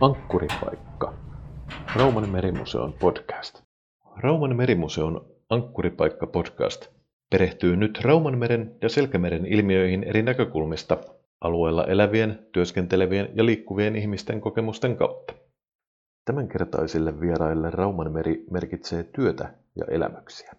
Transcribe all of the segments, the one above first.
Ankkuripaikka. Rauman merimuseon podcast. Rauman merimuseon Ankkuripaikka-podcast perehtyy nyt Raumanmeren ja Selkämeren ilmiöihin eri näkökulmista alueella elävien, työskentelevien ja liikkuvien ihmisten kokemusten kautta. Tämänkertaisille vieraille Raumanmeri merkitsee työtä ja elämyksiä.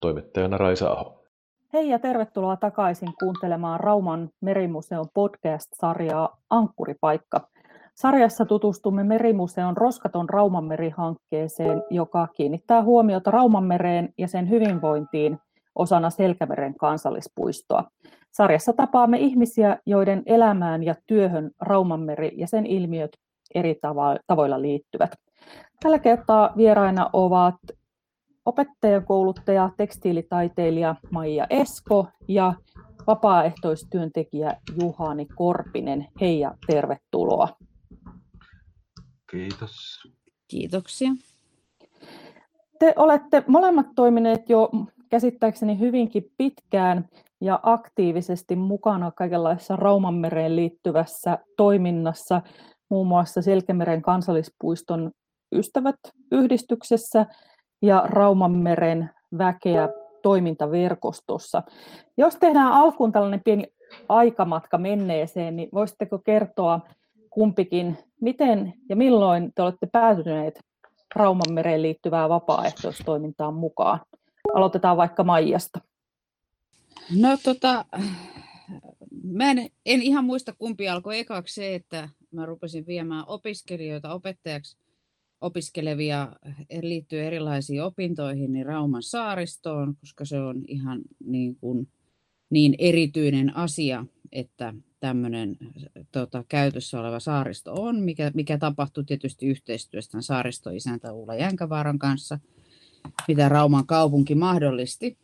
Toimittajana Raisa Aho. Hei ja tervetuloa takaisin kuuntelemaan Rauman merimuseon podcast-sarjaa Ankkuripaikka. Sarjassa tutustumme Merimuseon Roskaton Raumanmeri-hankkeeseen, joka kiinnittää huomiota Raumanmereen ja sen hyvinvointiin osana Selkämeren kansallispuistoa. Sarjassa tapaamme ihmisiä, joiden elämään ja työhön Raumanmeri ja sen ilmiöt eri tavoilla liittyvät. Tällä kertaa vieraina ovat opettajakouluttaja, tekstiilitaiteilija Maija Esko ja vapaaehtoistyöntekijä Juhani Korpinen. Hei ja tervetuloa. Kiitos. Kiitoksia. Te olette molemmat toimineet jo käsittääkseni hyvinkin pitkään ja aktiivisesti mukana kaikenlaisessa Raumanmereen liittyvässä toiminnassa, muun muassa Selkämeren kansallispuiston ystävät yhdistyksessä ja Raumanmeren väkeä toimintaverkostossa. Jos tehdään alkuun tällainen pieni aikamatka menneeseen, niin voisitteko kertoa kumpikin, miten ja milloin te olette päätyneet Raumanmereen liittyvää vapaaehtoistoimintaan mukaan? Aloitetaan vaikka Maijasta. No tota, mä en, en ihan muista kumpi alkoi ekaksi se, että mä rupesin viemään opiskelijoita opettajaksi opiskelevia liittyy erilaisiin opintoihin niin Rauman saaristoon, koska se on ihan niin, kuin, niin erityinen asia, että tämmöinen tota, käytössä oleva saaristo on, mikä, mikä tapahtui tietysti yhteistyöstä saaristoisäntä Ulla Jänkävaaran kanssa, mitä Rauman kaupunki mahdollisti.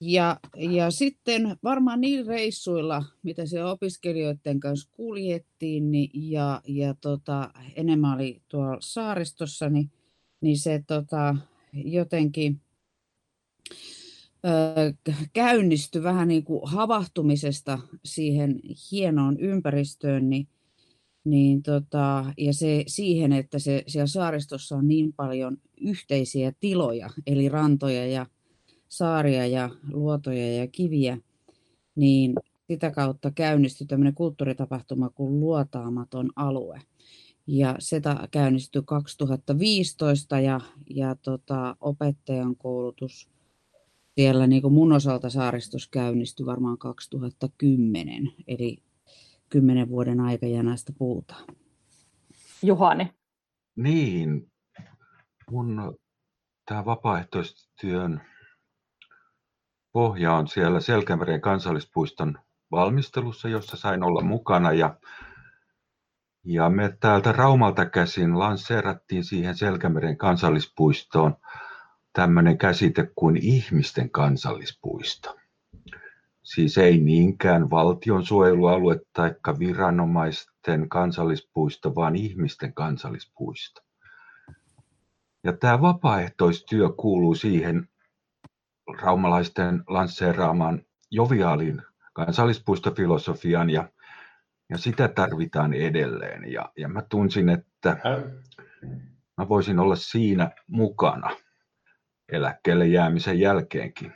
Ja, ja sitten varmaan niillä reissuilla, mitä se opiskelijoiden kanssa kuljettiin niin, ja, ja tota, enemmän oli tuolla saaristossa, niin, niin se tota, jotenkin käynnistyi vähän niin kuin havahtumisesta siihen hienoon ympäristöön, niin, niin tota, ja se, siihen, että se, siellä saaristossa on niin paljon yhteisiä tiloja, eli rantoja ja saaria ja luotoja ja kiviä, niin sitä kautta käynnistyi tämmöinen kulttuuritapahtuma kuin Luotaamaton alue. Ja se käynnistyi 2015 ja, ja tota, opettajan koulutus siellä niin kuin mun osalta saaristus käynnistyi varmaan 2010, eli kymmenen vuoden aikajanasta puhutaan. Juhani. Niin, mun tämä vapaaehtoistyön pohja on siellä Selkämeren kansallispuiston valmistelussa, jossa sain olla mukana. Ja, ja me täältä Raumalta käsin lanseerattiin siihen Selkämeren kansallispuistoon tämmöinen käsite kuin ihmisten kansallispuisto. Siis ei niinkään valtion suojelualue tai viranomaisten kansallispuisto, vaan ihmisten kansallispuisto. Ja tämä vapaaehtoistyö kuuluu siihen raumalaisten lanseeraamaan joviaalin kansallispuistofilosofian ja, ja sitä tarvitaan edelleen. Ja, ja mä tunsin, että mä voisin olla siinä mukana eläkkeelle jäämisen jälkeenkin.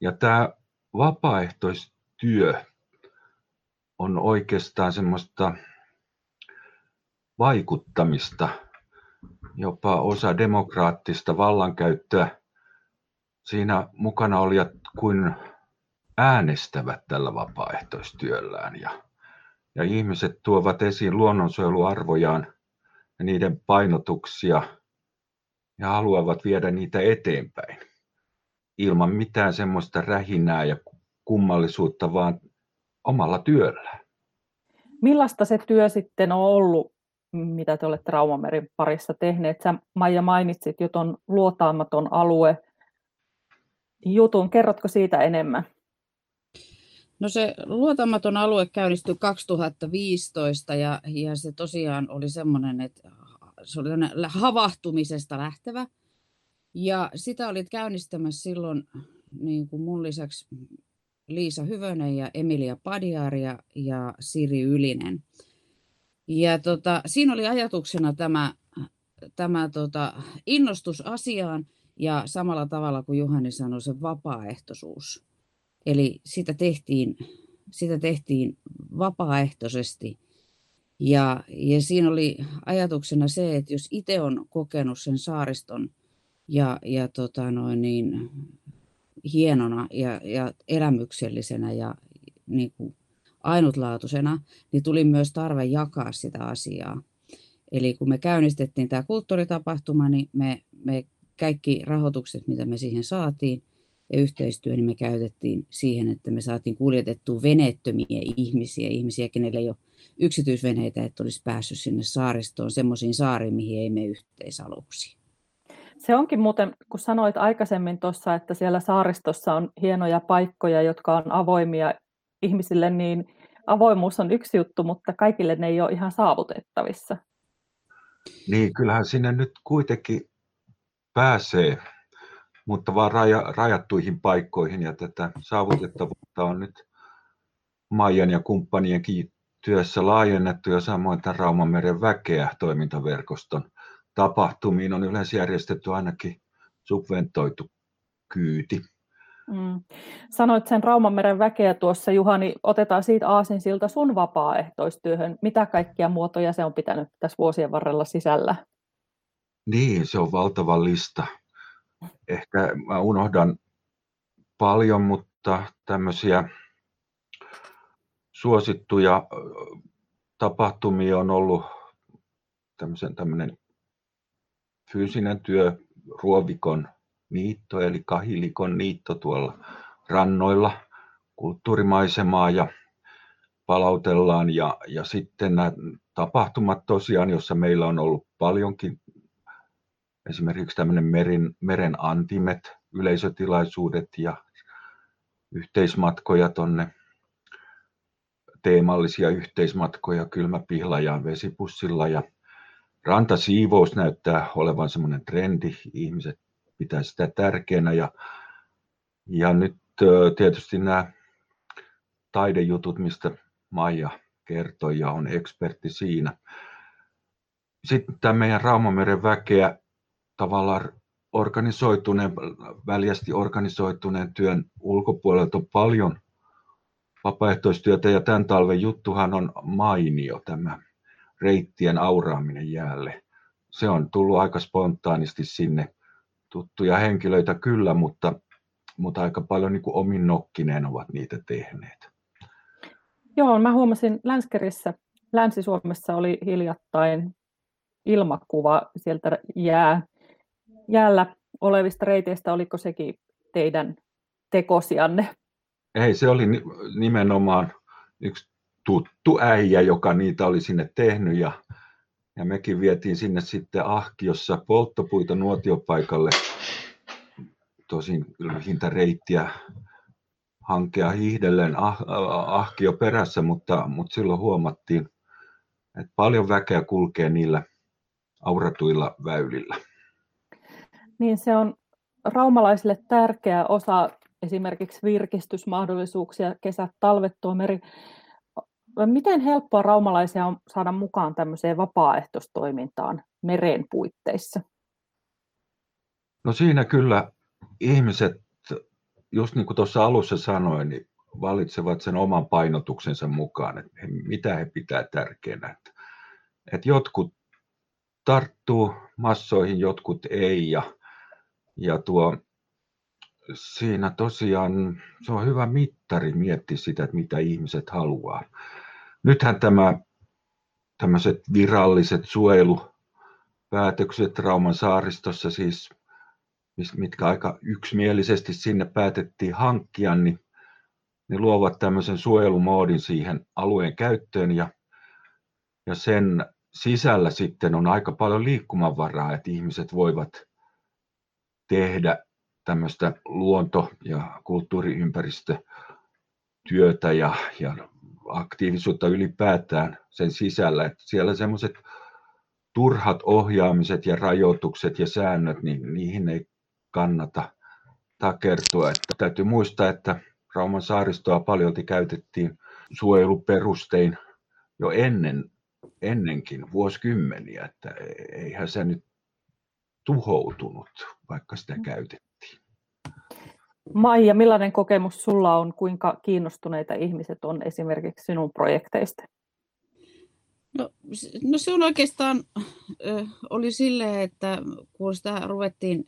Ja tämä vapaaehtoistyö on oikeastaan semmoista vaikuttamista, jopa osa demokraattista vallankäyttöä siinä mukana olijat kuin äänestävät tällä vapaaehtoistyöllään ja, ja ihmiset tuovat esiin luonnonsuojeluarvojaan ja niiden painotuksia ja haluavat viedä niitä eteenpäin ilman mitään semmoista rähinää ja kummallisuutta, vaan omalla työllä. Millaista se työ sitten on ollut, mitä te olette Raumamerin parissa tehneet? Sä Maija mainitsit jo tuon luotaamaton alue, jutun. Kerrotko siitä enemmän? No se luotamaton alue käynnistyi 2015 ja, ja se tosiaan oli semmoinen, että se oli havahtumisesta lähtevä. Ja sitä olit käynnistämässä silloin niin kuin mun lisäksi Liisa Hyvönen ja Emilia Padiar ja, ja Siri Ylinen. Ja tota, siinä oli ajatuksena tämä, tämä tota, innostus asiaan ja samalla tavalla kuin Juhani sanoi, se vapaaehtoisuus. Eli sitä tehtiin, sitä tehtiin vapaaehtoisesti. Ja, ja siinä oli ajatuksena se, että jos itse on kokenut sen saariston ja, ja tota noin niin, hienona ja, ja elämyksellisenä ja niin kuin ainutlaatuisena, niin tuli myös tarve jakaa sitä asiaa. Eli kun me käynnistettiin tämä kulttuuritapahtuma, niin me, me kaikki rahoitukset, mitä me siihen saatiin, ja yhteistyö, niin me käytettiin siihen, että me saatiin kuljetettua veneettömiä ihmisiä, ihmisiä, kenelle ei ole yksityisveneitä, että olisi päässyt sinne saaristoon, semmoisiin saariin, mihin ei mene yhteisaluksi. Se onkin muuten, kun sanoit aikaisemmin tuossa, että siellä saaristossa on hienoja paikkoja, jotka on avoimia ihmisille, niin avoimuus on yksi juttu, mutta kaikille ne ei ole ihan saavutettavissa. Niin, kyllähän sinne nyt kuitenkin pääsee, mutta vaan raja, rajattuihin paikkoihin ja tätä saavutettavuutta on nyt Maijan ja kumppanienkin työssä laajennettu ja samoin tämän Raumanmeren väkeä toimintaverkoston tapahtumiin on yleensä järjestetty ainakin subventoitu kyyti. Mm. Sanoit sen Raumanmeren väkeä tuossa, Juhani, otetaan siitä aasinsilta sun vapaaehtoistyöhön. Mitä kaikkia muotoja se on pitänyt tässä vuosien varrella sisällä? Niin, se on valtava lista. Ehkä mä unohdan paljon, mutta tämmöisiä suosittuja tapahtumia on ollut tämmöisen, tämmöinen fyysinen työ, ruovikon niitto eli kahilikon niitto tuolla rannoilla, kulttuurimaisemaa ja palautellaan. Ja, ja sitten nämä tapahtumat tosiaan, jossa meillä on ollut paljonkin esimerkiksi tämmöinen meren, meren antimet, yleisötilaisuudet ja yhteismatkoja tonne teemallisia yhteismatkoja kylmäpihla ja vesipussilla ja rantasiivous näyttää olevan semmoinen trendi. Ihmiset pitää sitä tärkeänä ja, ja nyt tietysti nämä taidejutut, mistä Maija kertoi ja on ekspertti siinä. Sitten tämä meidän Raumameren väkeä tavallaan organisoituneen, väljästi organisoituneen työn ulkopuolelta on paljon vapaaehtoistyötä ja tämän talven juttuhan on mainio tämä reittien auraaminen jäälle. Se on tullut aika spontaanisti sinne tuttuja henkilöitä kyllä, mutta, mutta aika paljon niin kuin omin nokkineen ovat niitä tehneet. Joo, mä huomasin Länskerissä, Länsi-Suomessa oli hiljattain ilmakuva sieltä jää, jäällä olevista reiteistä. Oliko sekin teidän tekosianne? Ei, se oli nimenomaan yksi tuttu äijä, joka niitä oli sinne tehnyt ja, ja mekin vietiin sinne sitten ahkiossa polttopuita nuotiopaikalle. Tosin lyhintä reittiä hankea hiihdellen ah, ahkio perässä, mutta, mutta silloin huomattiin, että paljon väkeä kulkee niillä auratuilla väylillä. Niin se on raumalaisille tärkeä osa esimerkiksi virkistysmahdollisuuksia, kesät, talvet, tuo meri. Miten helppoa raumalaisia on saada mukaan tämmöiseen vapaaehtoistoimintaan meren puitteissa? No siinä kyllä ihmiset, just niin kuin tuossa alussa sanoin, niin valitsevat sen oman painotuksensa mukaan, että he, mitä he pitää tärkeänä. Että, että jotkut tarttuu massoihin, jotkut ei. Ja, ja tuo, siinä tosiaan se on hyvä mittari miettiä sitä, että mitä ihmiset haluaa. Nythän tämä, tämmöiset viralliset suojelupäätökset Rauman saaristossa siis, mitkä aika yksimielisesti sinne päätettiin hankkia, niin ne luovat tämmöisen suojelumoodin siihen alueen käyttöön ja, ja sen sisällä sitten on aika paljon liikkumavaraa, että ihmiset voivat tehdä tämmöistä luonto- ja kulttuuriympäristötyötä ja, ja aktiivisuutta ylipäätään sen sisällä. Että siellä semmoiset turhat ohjaamiset ja rajoitukset ja säännöt, niin niihin ei kannata takertua. Että täytyy muistaa, että Rauman saaristoa paljolti käytettiin suojeluperustein jo ennen ennenkin vuosikymmeniä, että eihän se nyt tuhoutunut, vaikka sitä käytettiin. Maija, millainen kokemus sulla on, kuinka kiinnostuneita ihmiset on esimerkiksi sinun projekteista? No, no se on oikeastaan, oli silleen, että kun sitä ruvettiin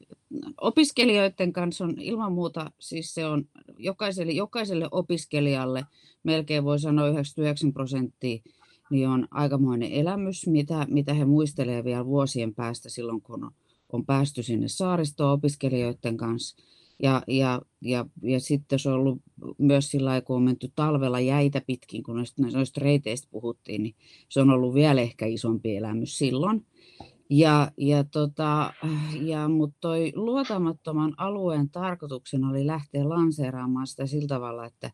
opiskelijoiden kanssa on ilman muuta, siis se on jokaiselle, jokaiselle opiskelijalle, melkein voi sanoa 99 prosenttia, niin on aikamoinen elämys, mitä, mitä he muistelee vielä vuosien päästä silloin, kun on, on päästy sinne saaristoon opiskelijoiden kanssa. Ja, ja, ja, ja sitten se on ollut myös sillä lailla, kun on menty talvella jäitä pitkin, kun noista, noista reiteistä puhuttiin, niin se on ollut vielä ehkä isompi elämys silloin. Ja, ja, tota, ja, mutta toi luotamattoman alueen tarkoituksena oli lähteä lanseeraamaan sitä sillä tavalla, että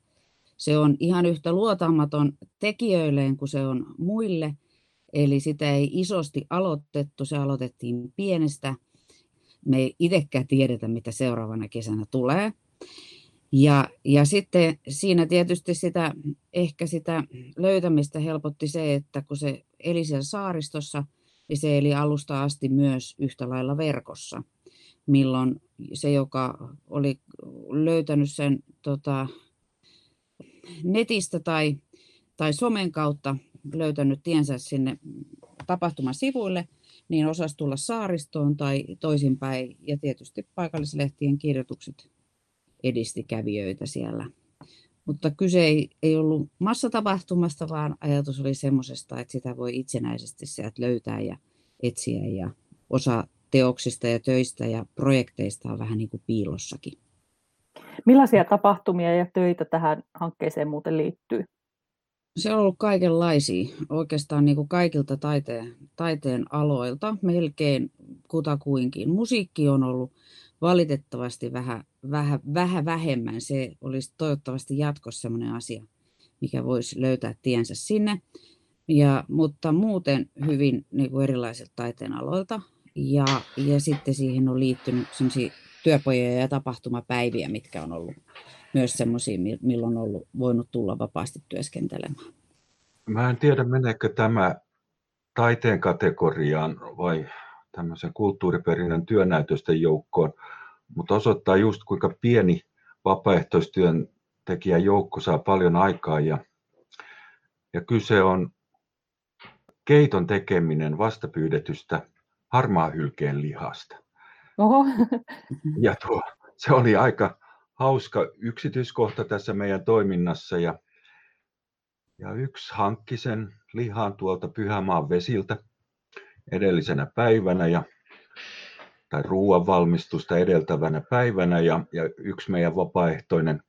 se on ihan yhtä luotamaton tekijöilleen kuin se on muille. Eli sitä ei isosti aloitettu, se aloitettiin pienestä. Me ei itsekään tiedetä, mitä seuraavana kesänä tulee. Ja, ja sitten siinä tietysti sitä, ehkä sitä löytämistä helpotti se, että kun se eli siellä saaristossa, niin se eli alusta asti myös yhtä lailla verkossa, milloin se, joka oli löytänyt sen tota, netistä tai, tai somen kautta löytänyt tiensä sinne tapahtumasivuille, niin osasi tulla saaristoon tai toisinpäin. Ja tietysti paikallislehtien kirjoitukset edisti kävijöitä siellä. Mutta kyse ei, ei ollut massatapahtumasta, vaan ajatus oli semmoisesta, että sitä voi itsenäisesti sieltä löytää ja etsiä. Ja osa teoksista ja töistä ja projekteista on vähän niin kuin piilossakin. Millaisia tapahtumia ja töitä tähän hankkeeseen muuten liittyy? Se on ollut kaikenlaisia, oikeastaan niin kuin kaikilta taiteen, taiteen aloilta, melkein kutakuinkin. Musiikki on ollut valitettavasti vähän, vähän, vähän vähemmän. Se olisi toivottavasti jatkossa sellainen asia, mikä voisi löytää tiensä sinne. Ja, mutta muuten hyvin niin kuin erilaisilta taiteen aloilta. Ja, ja sitten siihen on liittynyt työpajoja ja tapahtumapäiviä, mitkä on ollut myös semmoisia, milloin on ollut, voinut tulla vapaasti työskentelemään. Mä en tiedä, meneekö tämä taiteen kategoriaan vai tämmöisen kulttuuriperinnön työnäytösten joukkoon, mutta osoittaa just kuinka pieni vapaaehtoistyön tekijän joukko saa paljon aikaa ja, ja kyse on keiton tekeminen vastapyydetystä harmaa hylkeen lihasta. Oho. Ja tuo, se oli aika hauska yksityiskohta tässä meidän toiminnassa ja, ja yksi hankki sen lihan tuolta Pyhämaan vesiltä edellisenä päivänä ja tai ruoan valmistusta edeltävänä päivänä ja, ja yksi meidän vapaaehtoinen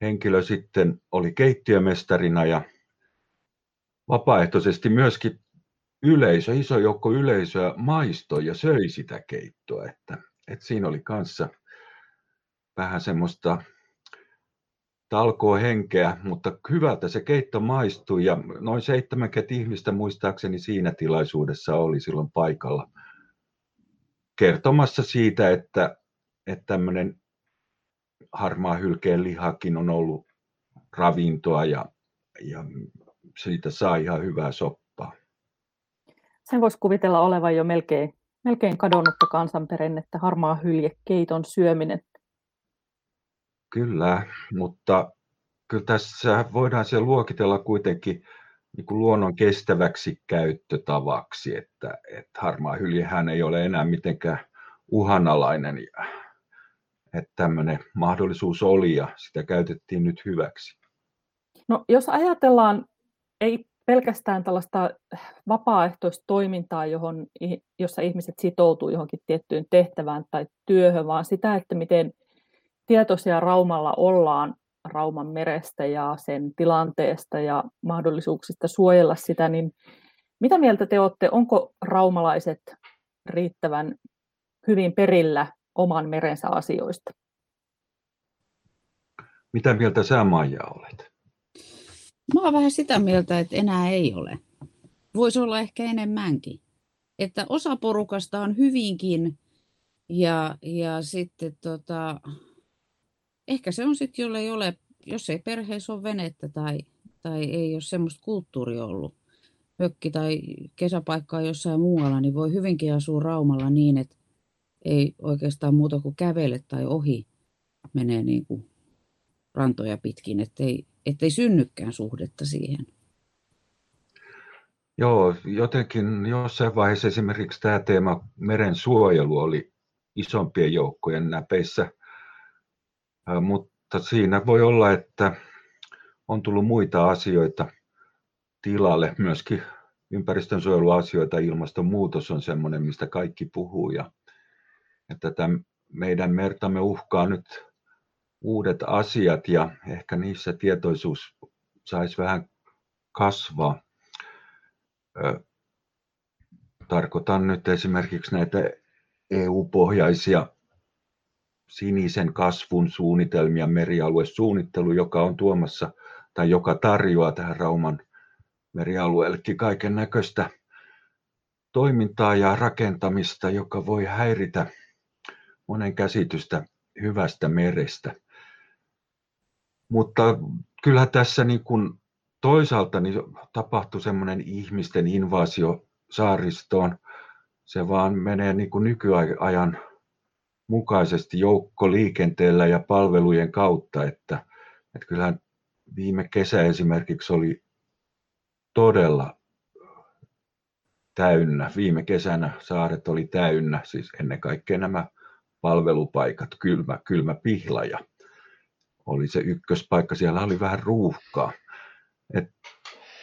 henkilö sitten oli keittiömestarina ja vapaaehtoisesti myöskin yleisö, iso joukko yleisöä maistoi ja söi sitä keittoa, että, että siinä oli kanssa vähän semmoista talkoa henkeä, mutta hyvältä se keitto maistui ja noin 70 ihmistä muistaakseni siinä tilaisuudessa oli silloin paikalla kertomassa siitä, että, että tämmöinen harmaa hylkeen lihakin on ollut ravintoa ja, ja siitä saa ihan hyvää soppaa. Sen voisi kuvitella olevan jo melkein, melkein kadonnutta kansanperennettä, harmaa hylje, keiton syöminen. Kyllä, mutta kyllä tässä voidaan se luokitella kuitenkin niin kuin luonnon kestäväksi käyttötavaksi, että, että harmaa hyljehän ei ole enää mitenkään uhanalainen, ja, että tämmöinen mahdollisuus oli ja sitä käytettiin nyt hyväksi. No, jos ajatellaan, ei pelkästään tällaista vapaaehtoista toimintaa, johon, jossa ihmiset sitoutuu johonkin tiettyyn tehtävään tai työhön, vaan sitä, että miten tietoisia Raumalla ollaan Rauman merestä ja sen tilanteesta ja mahdollisuuksista suojella sitä, niin mitä mieltä te olette, onko raumalaiset riittävän hyvin perillä oman merensä asioista? Mitä mieltä sä Maija olet? Mä oon vähän sitä mieltä, että enää ei ole. Voisi olla ehkä enemmänkin. Että osa porukasta on hyvinkin ja, ja sitten tota, ehkä se on sitten, jolle ei ole, jos ei perheessä ole venettä tai, tai ei ole semmoista kulttuuria ollut mökki tai kesäpaikkaa jossain muualla, niin voi hyvinkin asua Raumalla niin, että ei oikeastaan muuta kuin kävele tai ohi menee niin kuin rantoja pitkin, ettei, ettei synnykään suhdetta siihen. Joo, jotenkin jossain vaiheessa esimerkiksi tämä teema meren suojelu oli isompien joukkojen näpeissä, mutta siinä voi olla, että on tullut muita asioita tilalle, myöskin ympäristönsuojeluasioita, ilmastonmuutos on sellainen, mistä kaikki puhuu. Ja että tätä meidän mertamme uhkaa nyt uudet asiat ja ehkä niissä tietoisuus saisi vähän kasvaa. Tarkoitan nyt esimerkiksi näitä EU-pohjaisia sinisen kasvun suunnitelmia, merialuesuunnittelu, joka on tuomassa tai joka tarjoaa tähän Rauman merialueellekin kaiken näköistä toimintaa ja rakentamista, joka voi häiritä monen käsitystä hyvästä merestä. Mutta kyllä tässä niin kuin toisaalta niin tapahtui semmoinen ihmisten invaasio saaristoon. Se vaan menee niin kuin nykyajan mukaisesti joukkoliikenteellä ja palvelujen kautta, että, että kyllähän viime kesä esimerkiksi oli todella täynnä. Viime kesänä saaret oli täynnä, siis ennen kaikkea nämä palvelupaikat, kylmä, kylmä pihlaja oli se ykköspaikka, siellä oli vähän ruuhkaa. Et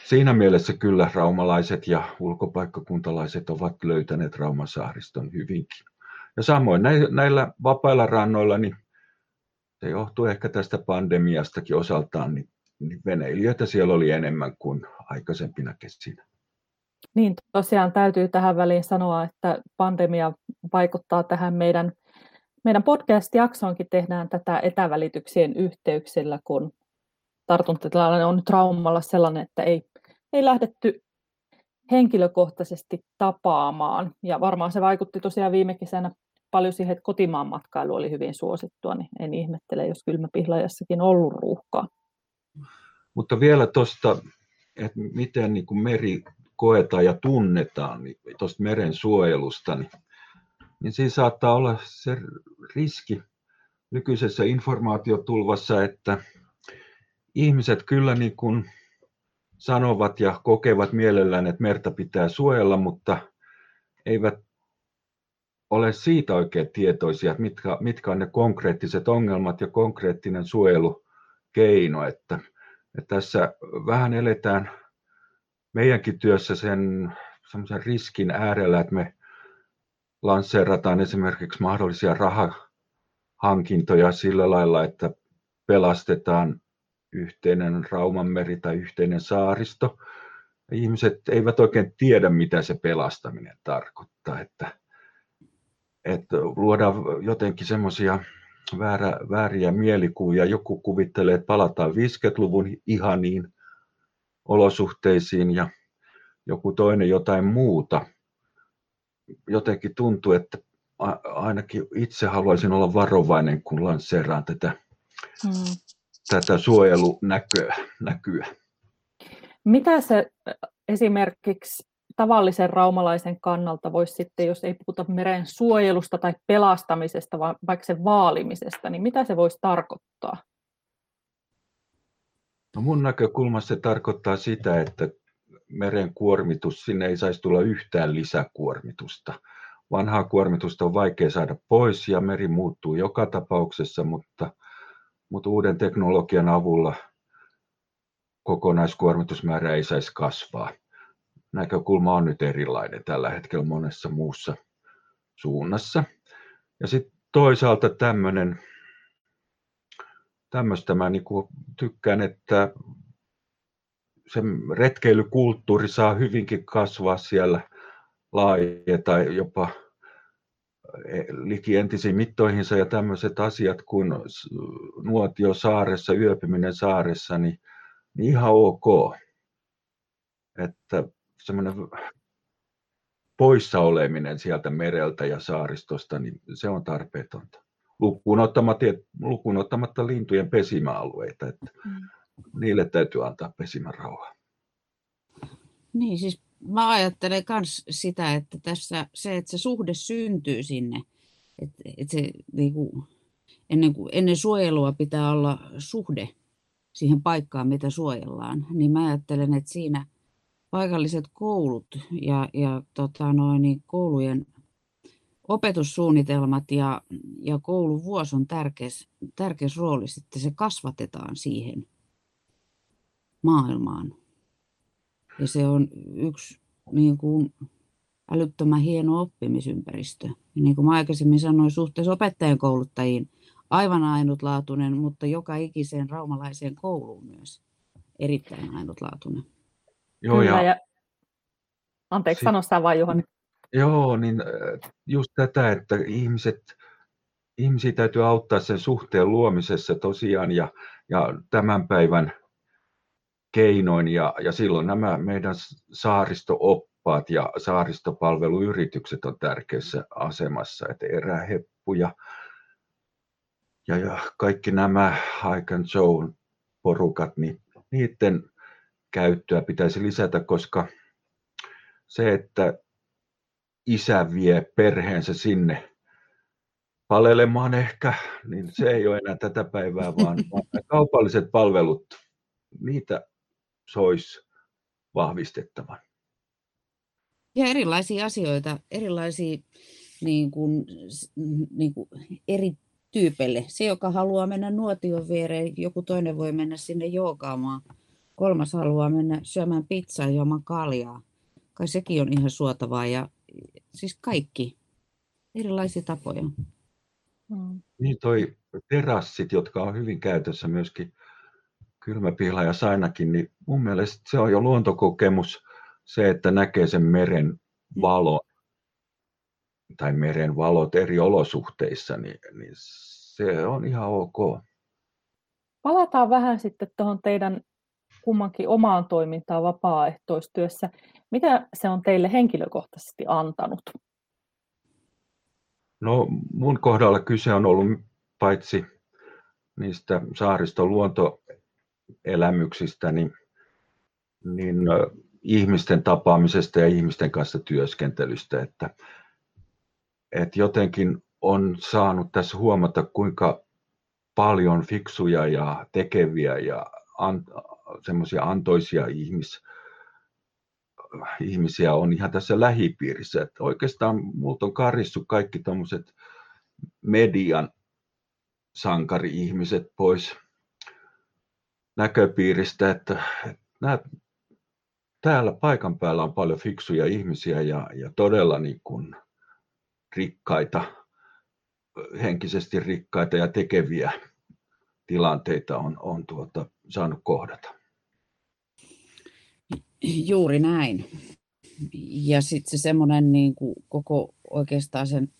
siinä mielessä kyllä raumalaiset ja ulkopaikkakuntalaiset ovat löytäneet Rauman saariston hyvinkin. Ja samoin näillä vapailla rannoilla, niin se johtuu ehkä tästä pandemiastakin osaltaan, niin, niin veneilijöitä siellä oli enemmän kuin aikaisempina kesinä. Niin, tosiaan täytyy tähän väliin sanoa, että pandemia vaikuttaa tähän meidän meidän podcast-jaksoonkin tehdään tätä etävälityksien yhteyksillä, kun tartuntatilanne on nyt Raumalla sellainen, että ei, ei lähdetty henkilökohtaisesti tapaamaan. Ja varmaan se vaikutti tosiaan viime kesänä paljon siihen, että kotimaan matkailu oli hyvin suosittua, niin en ihmettele, jos kylmäpihlajassakin ollut ruuhkaa. Mutta vielä tuosta, että miten niin kuin meri koetaan ja tunnetaan, niin tuosta meren suojelusta, niin niin siinä saattaa olla se riski nykyisessä informaatiotulvassa, että ihmiset kyllä niin kuin sanovat ja kokevat mielellään, että merta pitää suojella, mutta eivät ole siitä oikein tietoisia, että mitkä, mitkä on ne konkreettiset ongelmat ja konkreettinen suojelukeino. Että, että tässä vähän eletään meidänkin työssä sen riskin äärellä, että me lanseerataan esimerkiksi mahdollisia rahahankintoja sillä lailla, että pelastetaan yhteinen Raumanmeri tai yhteinen saaristo. Ihmiset eivät oikein tiedä, mitä se pelastaminen tarkoittaa. Että, että luodaan jotenkin semmoisia väärä, vääriä mielikuvia. Joku kuvittelee, että palataan 50-luvun ihaniin olosuhteisiin ja joku toinen jotain muuta jotenkin tuntuu, että ainakin itse haluaisin olla varovainen, kun lanseeraan tätä, hmm. tätä suojelunäköä. Näkyä. Mitä se esimerkiksi tavallisen raumalaisen kannalta voisi sitten, jos ei puhuta meren suojelusta tai pelastamisesta, vaan vaikka sen vaalimisesta, niin mitä se voisi tarkoittaa? No mun näkökulmassa se tarkoittaa sitä, että meren kuormitus, sinne ei saisi tulla yhtään lisäkuormitusta. Vanhaa kuormitusta on vaikea saada pois ja meri muuttuu joka tapauksessa, mutta, mutta uuden teknologian avulla kokonaiskuormitusmäärä ei saisi kasvaa. Näkökulma on nyt erilainen tällä hetkellä monessa muussa suunnassa. Ja sitten toisaalta tämmöinen, tämmöistä mä niin tykkään, että se retkeilykulttuuri saa hyvinkin kasvaa siellä laaja tai jopa e, liki entisiin mittoihinsa ja tämmöiset asiat kuin nuotio saaressa, yöpyminen saaressa, niin, niin ihan ok. Että semmoinen poissa oleminen sieltä mereltä ja saaristosta, niin se on tarpeetonta. Lukuun ottamatta, lukuun ottamatta lintujen pesimäalueita. Että mm niille täytyy antaa pesimärauha. Niin, siis mä ajattelen myös sitä, että tässä se, että se suhde syntyy sinne, että, että se niin kuin, ennen, kuin, ennen suojelua pitää olla suhde siihen paikkaan, mitä suojellaan, niin mä ajattelen, että siinä paikalliset koulut ja, ja tota noin, niin koulujen opetussuunnitelmat ja, ja kouluvuosi on tärkeässä tärkeäs roolissa, että se kasvatetaan siihen maailmaan. Ja se on yksi niin kuin, älyttömän hieno oppimisympäristö. Ja niin kuin mä aikaisemmin sanoin suhteessa opettajan kouluttajiin, aivan ainutlaatuinen, mutta joka ikiseen raumalaiseen kouluun myös erittäin ainutlaatuinen. Joo, Kyllä, ja... ja... Anteeksi, si- sano sitä vaan Juhani. Joo, niin äh, just tätä, että ihmiset, ihmisiä täytyy auttaa sen suhteen luomisessa tosiaan ja, ja tämän päivän keinoin ja, ja silloin nämä meidän saaristooppaat ja saaristopalveluyritykset on tärkeässä asemassa, että eräheppu ja, ja, ja kaikki nämä Hike and Show porukat, niin niiden käyttöä pitäisi lisätä, koska se, että isä vie perheensä sinne palelemaan ehkä, niin se ei ole enää tätä päivää, vaan, kaupalliset palvelut, niitä sois vahvistettavan. Ja erilaisia asioita, erilaisia niin kuin, niin kuin eri tyypeille. Se, joka haluaa mennä nuotion viereen, joku toinen voi mennä sinne joogaamaan. Kolmas haluaa mennä syömään pizzaa ja juomaan kaljaa. Kai sekin on ihan suotavaa. Ja, siis kaikki. Erilaisia tapoja. Mm. Niin toi terassit, jotka on hyvin käytössä myöskin kylmäpihla ja sainakin, niin mun mielestä se on jo luontokokemus se, että näkee sen meren valo tai meren valot eri olosuhteissa, niin, niin se on ihan ok. Palataan vähän sitten tuohon teidän kummankin omaan toimintaan vapaaehtoistyössä. Mitä se on teille henkilökohtaisesti antanut? No mun kohdalla kyse on ollut paitsi niistä saariston luontoelämyksistä, niin, niin ihmisten tapaamisesta ja ihmisten kanssa työskentelystä, että, että jotenkin on saanut tässä huomata, kuinka paljon fiksuja ja tekeviä ja an, semmoisia antoisia ihmis, ihmisiä on ihan tässä lähipiirissä. Että oikeastaan multa on karissut kaikki tuommoiset median sankari-ihmiset pois näköpiiristä, että, että nämä, täällä paikan päällä on paljon fiksuja ihmisiä ja, ja todella niin kuin rikkaita, henkisesti rikkaita ja tekeviä tilanteita on, on tuota, saanut kohdata. Juuri näin. Ja sitten se semmoinen niin kuin koko oikeastaan sen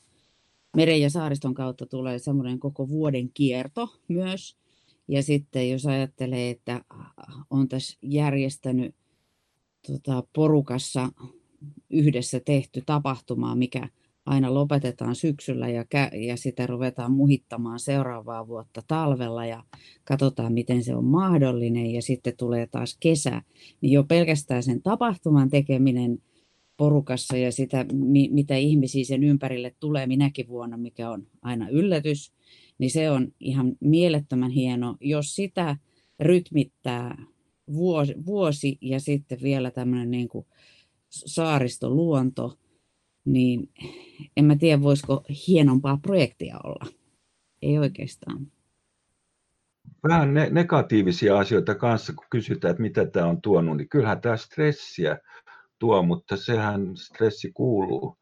meren ja saariston kautta tulee semmoinen koko vuoden kierto myös. Ja sitten jos ajattelee, että on tässä järjestänyt tota, porukassa yhdessä tehty tapahtumaa, mikä aina lopetetaan syksyllä ja, ja sitä ruvetaan muhittamaan seuraavaa vuotta talvella ja katsotaan, miten se on mahdollinen. Ja sitten tulee taas kesä, niin jo pelkästään sen tapahtuman tekeminen porukassa ja sitä, mitä ihmisiä sen ympärille tulee minäkin vuonna, mikä on aina yllätys, niin se on ihan mielettömän hieno, jos sitä rytmittää vuosi, vuosi ja sitten vielä tämmöinen niin kuin saaristoluonto, niin en mä tiedä, voisiko hienompaa projektia olla. Ei oikeastaan. Vähän ne- negatiivisia asioita kanssa, kun kysytään, että mitä tämä on tuonut, niin kyllähän tämä stressiä tuo, mutta sehän stressi kuuluu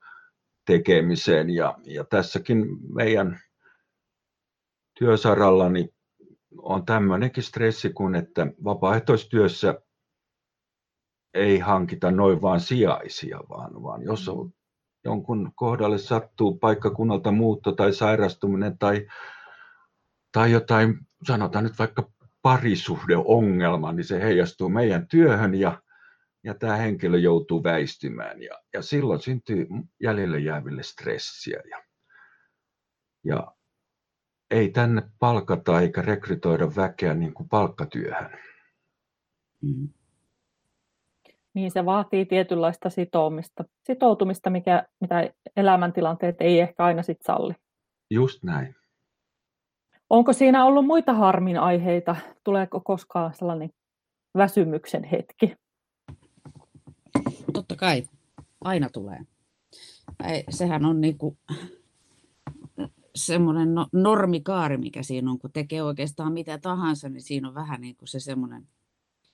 tekemiseen. Ja, ja tässäkin meidän työsarallani on tämmöinenkin stressi kuin, että vapaaehtoistyössä ei hankita noin vaan sijaisia, vaan, vaan jos on jonkun kohdalle sattuu paikkakunnalta muutto tai sairastuminen tai, tai jotain, sanotaan nyt vaikka parisuhdeongelma, niin se heijastuu meidän työhön ja, ja tämä henkilö joutuu väistymään ja, ja silloin syntyy jäljelle jääville stressiä. Ja, ja ei tänne palkata eikä rekrytoida väkeä niin kuin palkkatyöhön. Mm. Niin se vaatii tietynlaista sitoumista, sitoutumista, mikä, mitä elämäntilanteet ei ehkä aina sit salli. Just näin. Onko siinä ollut muita harmin aiheita? Tuleeko koskaan sellainen väsymyksen hetki? Totta kai, aina tulee. Sehän on niinku semmoinen no, normikaari, mikä siinä on, kun tekee oikeastaan mitä tahansa, niin siinä on vähän niin kuin se semmoinen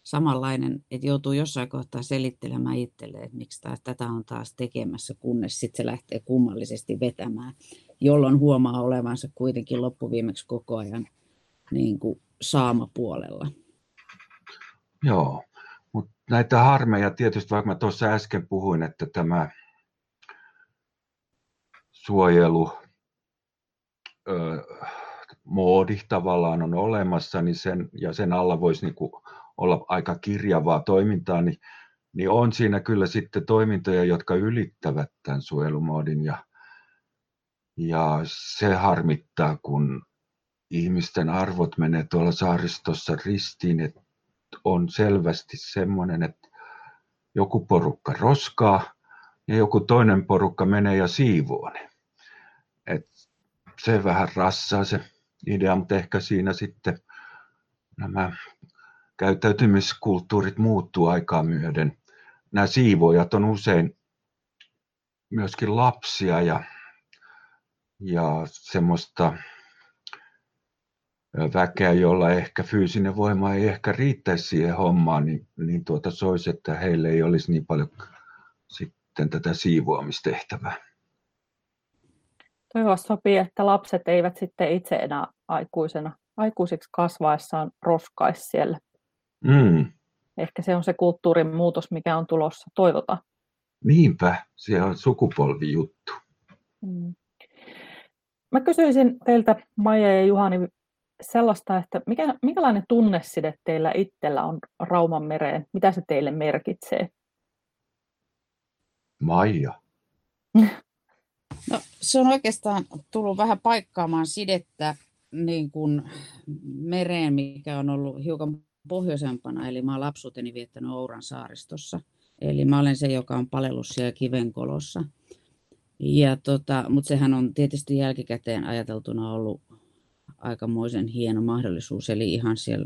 samanlainen, että joutuu jossain kohtaa selittelemään itselleen, että miksi taas tätä on taas tekemässä, kunnes sitten se lähtee kummallisesti vetämään, jolloin huomaa olevansa kuitenkin loppuviimeksi koko ajan niin kuin saamapuolella. Joo, mutta näitä harmeja tietysti, vaikka mä tuossa äsken puhuin, että tämä suojelu, ö, moodi tavallaan on olemassa, niin sen, ja sen alla voisi niinku olla aika kirjavaa toimintaa, niin, niin on siinä kyllä sitten toimintoja, jotka ylittävät tämän suojelumoodin ja, ja se harmittaa, kun ihmisten arvot menee tuolla saaristossa ristiin, että on selvästi semmoinen, että joku porukka roskaa ja joku toinen porukka menee ja siivoo ne. Et se vähän rassaa se idea, mutta ehkä siinä sitten nämä käyttäytymiskulttuurit muuttuu aikaa myöden. Nämä siivoojat on usein myöskin lapsia ja, ja semmoista väkeä, jolla ehkä fyysinen voima ei ehkä riittäisi siihen hommaan, niin, niin tuota soisi, että heille ei olisi niin paljon sitten tätä siivoamistehtävää. Toivoa sopii, että lapset eivät sitten itse enää aikuisena, aikuisiksi kasvaessaan roskaisi siellä Mm. Ehkä se on se kulttuurin muutos, mikä on tulossa, toivotaan. Niinpä, se on sukupolvijuttu. Mm. Mä kysyisin teiltä, Maija ja Juhani, sellaista, että mikä, minkälainen tunneside teillä itsellä on Rauman mereen? Mitä se teille merkitsee? Maija. No, se on oikeastaan tullut vähän paikkaamaan sidettä niin kuin mereen, mikä on ollut hiukan pohjoisempana, eli mä olen lapsuuteni viettänyt Ouran saaristossa. Eli mä olen se, joka on palellut siellä kivenkolossa. Ja tota, mutta sehän on tietysti jälkikäteen ajateltuna ollut aikamoisen hieno mahdollisuus, eli ihan siellä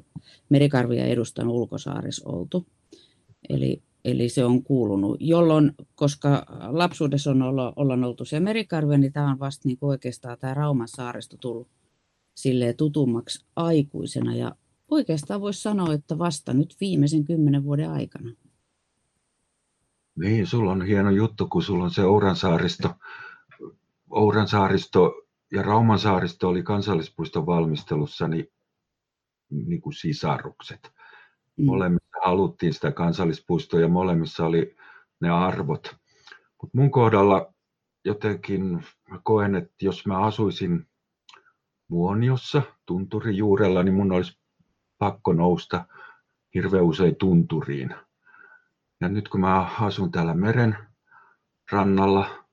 merikarvia edustan ulkosaaris oltu. Eli, eli se on kuulunut, jolloin, koska lapsuudessa on olla, ollaan oltu siellä merikarvia, niin tämä on vasta niin oikeastaan tämä Rauman saaristo tullut silleen tutummaksi aikuisena ja oikeastaan voisi sanoa, että vasta nyt viimeisen kymmenen vuoden aikana. Niin, sulla on hieno juttu, kun sulla on se Ouran saaristo. Ouran saaristo ja Rauman saaristo oli kansallispuiston valmistelussa niin, niin kuin sisarukset. Mm. Molemmissa haluttiin sitä kansallispuistoa ja molemmissa oli ne arvot. Mutta mun kohdalla jotenkin mä koen, että jos mä asuisin Muoniossa, tunturin juurella, niin mun olisi pakko nousta hirveän usein tunturiin. Ja nyt kun mä asun täällä meren rannalla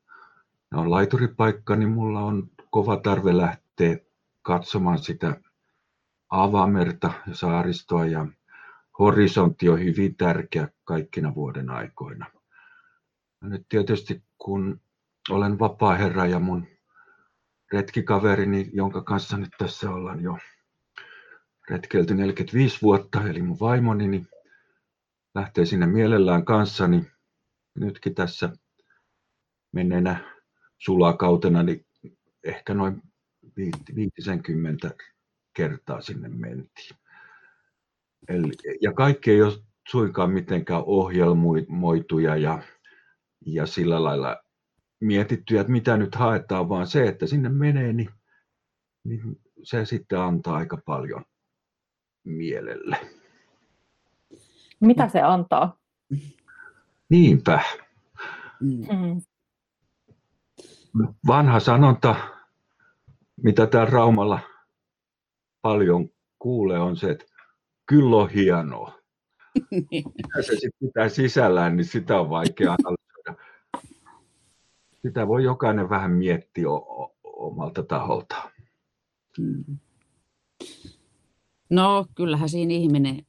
ja on laituripaikka, niin mulla on kova tarve lähteä katsomaan sitä avamerta ja saaristoa ja horisontti on hyvin tärkeä kaikkina vuoden aikoina. Ja nyt tietysti kun olen vapaa herra ja mun retkikaverini, jonka kanssa nyt tässä ollaan jo retkelty 45 vuotta, eli mun vaimoni, niin lähtee sinne mielellään kanssani. Nytkin tässä menneenä sulakautena, niin ehkä noin 50 kertaa sinne mentiin. Eli, ja kaikki ei ole suinkaan mitenkään ohjelmoituja ja, ja sillä lailla mietittyjä, että mitä nyt haetaan, vaan se, että sinne menee, niin, niin se sitten antaa aika paljon mielelle. Mitä se antaa? Niinpä. Mm. Vanha sanonta, mitä täällä Raumalla paljon kuulee, on se, että kyllä on hienoa. Mitä se sitten pitää sisällään, niin sitä on vaikea analysoida. Sitä voi jokainen vähän miettiä omalta taholtaan. Mm. No kyllähän siinä ihminen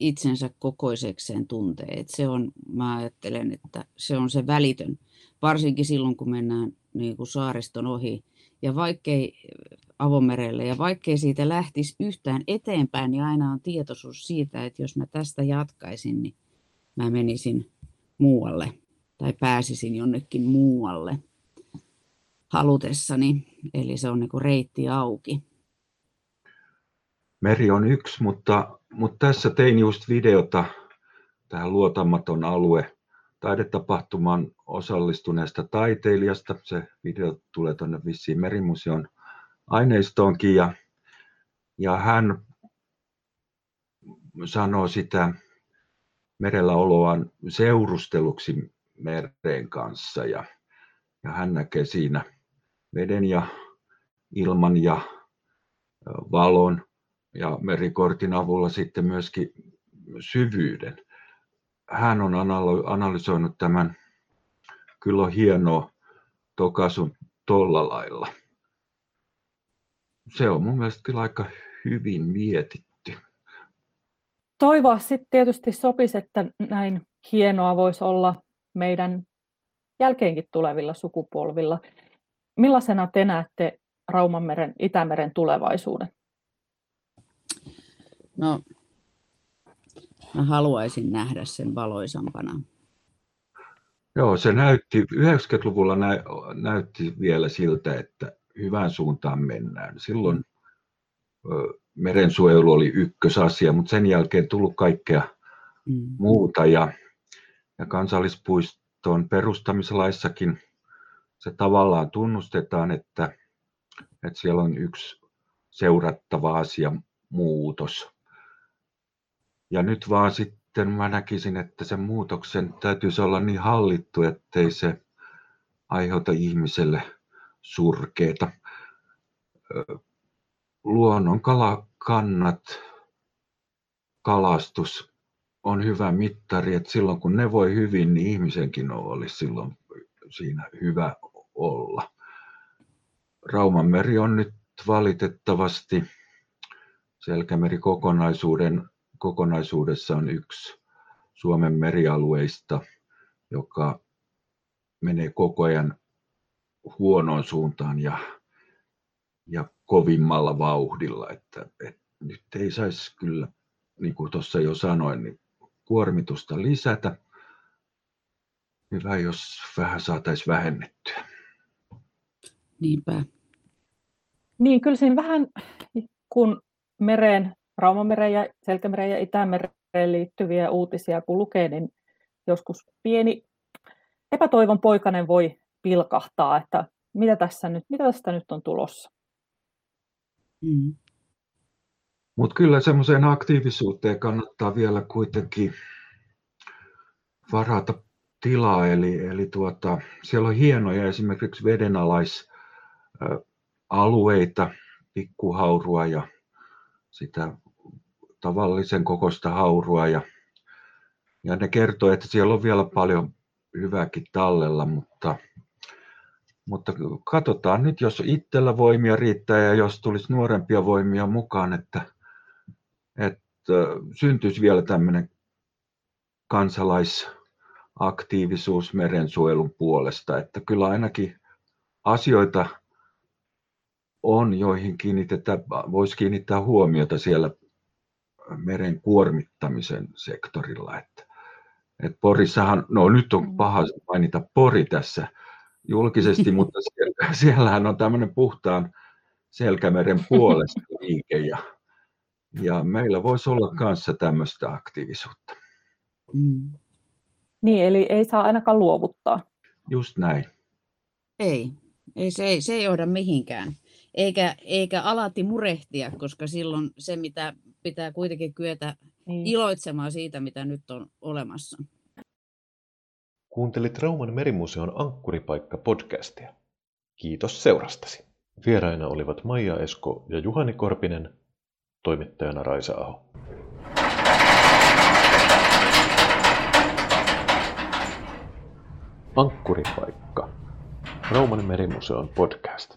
itsensä kokoisekseen tuntee. Et se on, mä ajattelen, että se on se välitön, varsinkin silloin kun mennään niin kuin saariston ohi. Ja vaikkei avomerelle ja vaikkei siitä lähtisi yhtään eteenpäin, niin aina on tietoisuus siitä, että jos mä tästä jatkaisin, niin mä menisin muualle tai pääsisin jonnekin muualle halutessani. Eli se on niin kuin reitti auki. Meri on yksi, mutta, mutta tässä tein just videota tähän luotamaton alue taidetapahtumaan osallistuneesta taiteilijasta. Se video tulee tuonne vissiin Merimuseon aineistoonkin ja, ja hän sanoo sitä merellä oloaan seurusteluksi mereen kanssa ja, ja hän näkee siinä veden ja ilman ja valon ja merikortin avulla sitten myöskin syvyyden. Hän on analysoinut tämän, kyllä on hienoa tokasun tolla lailla. Se on mun mielestä kyllä aika hyvin mietitty. Toivoa sitten tietysti sopisi, että näin hienoa voisi olla meidän jälkeenkin tulevilla sukupolvilla. Millaisena te näette Raumanmeren, Itämeren tulevaisuuden? No, mä haluaisin nähdä sen valoisampana. Joo, se näytti, 90-luvulla nä, näytti vielä siltä, että hyvään suuntaan mennään. Silloin ö, merensuojelu oli ykkösasia, mutta sen jälkeen tullut kaikkea mm. muuta. Ja, ja kansallispuiston perustamislaissakin se tavallaan tunnustetaan, että, että siellä on yksi seurattava asia muutos. Ja nyt vaan sitten mä näkisin, että sen muutoksen täytyisi olla niin hallittu, ettei se aiheuta ihmiselle surkeita. Luonnon kalakannat, kalastus on hyvä mittari, että silloin kun ne voi hyvin, niin ihmisenkin olisi silloin siinä hyvä olla. Raumanmeri on nyt valitettavasti Selkämeri kokonaisuuden kokonaisuudessa on yksi Suomen merialueista, joka menee koko ajan huonoon suuntaan ja, ja kovimmalla vauhdilla. Että, että nyt ei saisi kyllä, niin kuin tuossa jo sanoin, niin kuormitusta lisätä. Hyvä, jos vähän saataisiin vähennettyä. Niinpä. Niin, kyllä siinä vähän, kun mereen Raumamereen ja Selkämereen ja Itämereen liittyviä uutisia kun lukee, niin joskus pieni epätoivon poikainen voi pilkahtaa, että mitä, tässä nyt, mitä tästä nyt on tulossa. Mm. Mutta kyllä semmoiseen aktiivisuuteen kannattaa vielä kuitenkin varata tilaa, eli, eli tuota, siellä on hienoja esimerkiksi vedenalaisalueita, pikkuhaurua ja sitä tavallisen kokoista haurua ja, ja ne kertoo, että siellä on vielä paljon hyvääkin tallella, mutta, mutta katsotaan nyt, jos itsellä voimia riittää ja jos tulisi nuorempia voimia mukaan, että, että syntyisi vielä tämmöinen kansalaisaktiivisuus merensuojelun puolesta, että kyllä ainakin asioita on, joihin kiinnitetään, voisi kiinnittää huomiota siellä meren kuormittamisen sektorilla. Että, että Porissahan, no nyt on mm. paha mainita Pori tässä julkisesti, mutta siellä, siellähän on tämmöinen puhtaan selkämeren puolesta liike ja, ja meillä voisi olla kanssa tämmöistä aktiivisuutta. Mm. Niin, eli ei saa ainakaan luovuttaa. Just näin. Ei, ei se, ei, se ei johda mihinkään. Eikä, eikä alati murehtia, koska silloin se, mitä pitää kuitenkin kyetä niin. iloitsemaan siitä, mitä nyt on olemassa. Kuuntelit Rauman merimuseon Ankkuripaikka-podcastia. Kiitos seurastasi. Vieraina olivat Maija Esko ja Juhani Korpinen, toimittajana Raisa Aho. Ankkuripaikka. Rauman merimuseon podcast.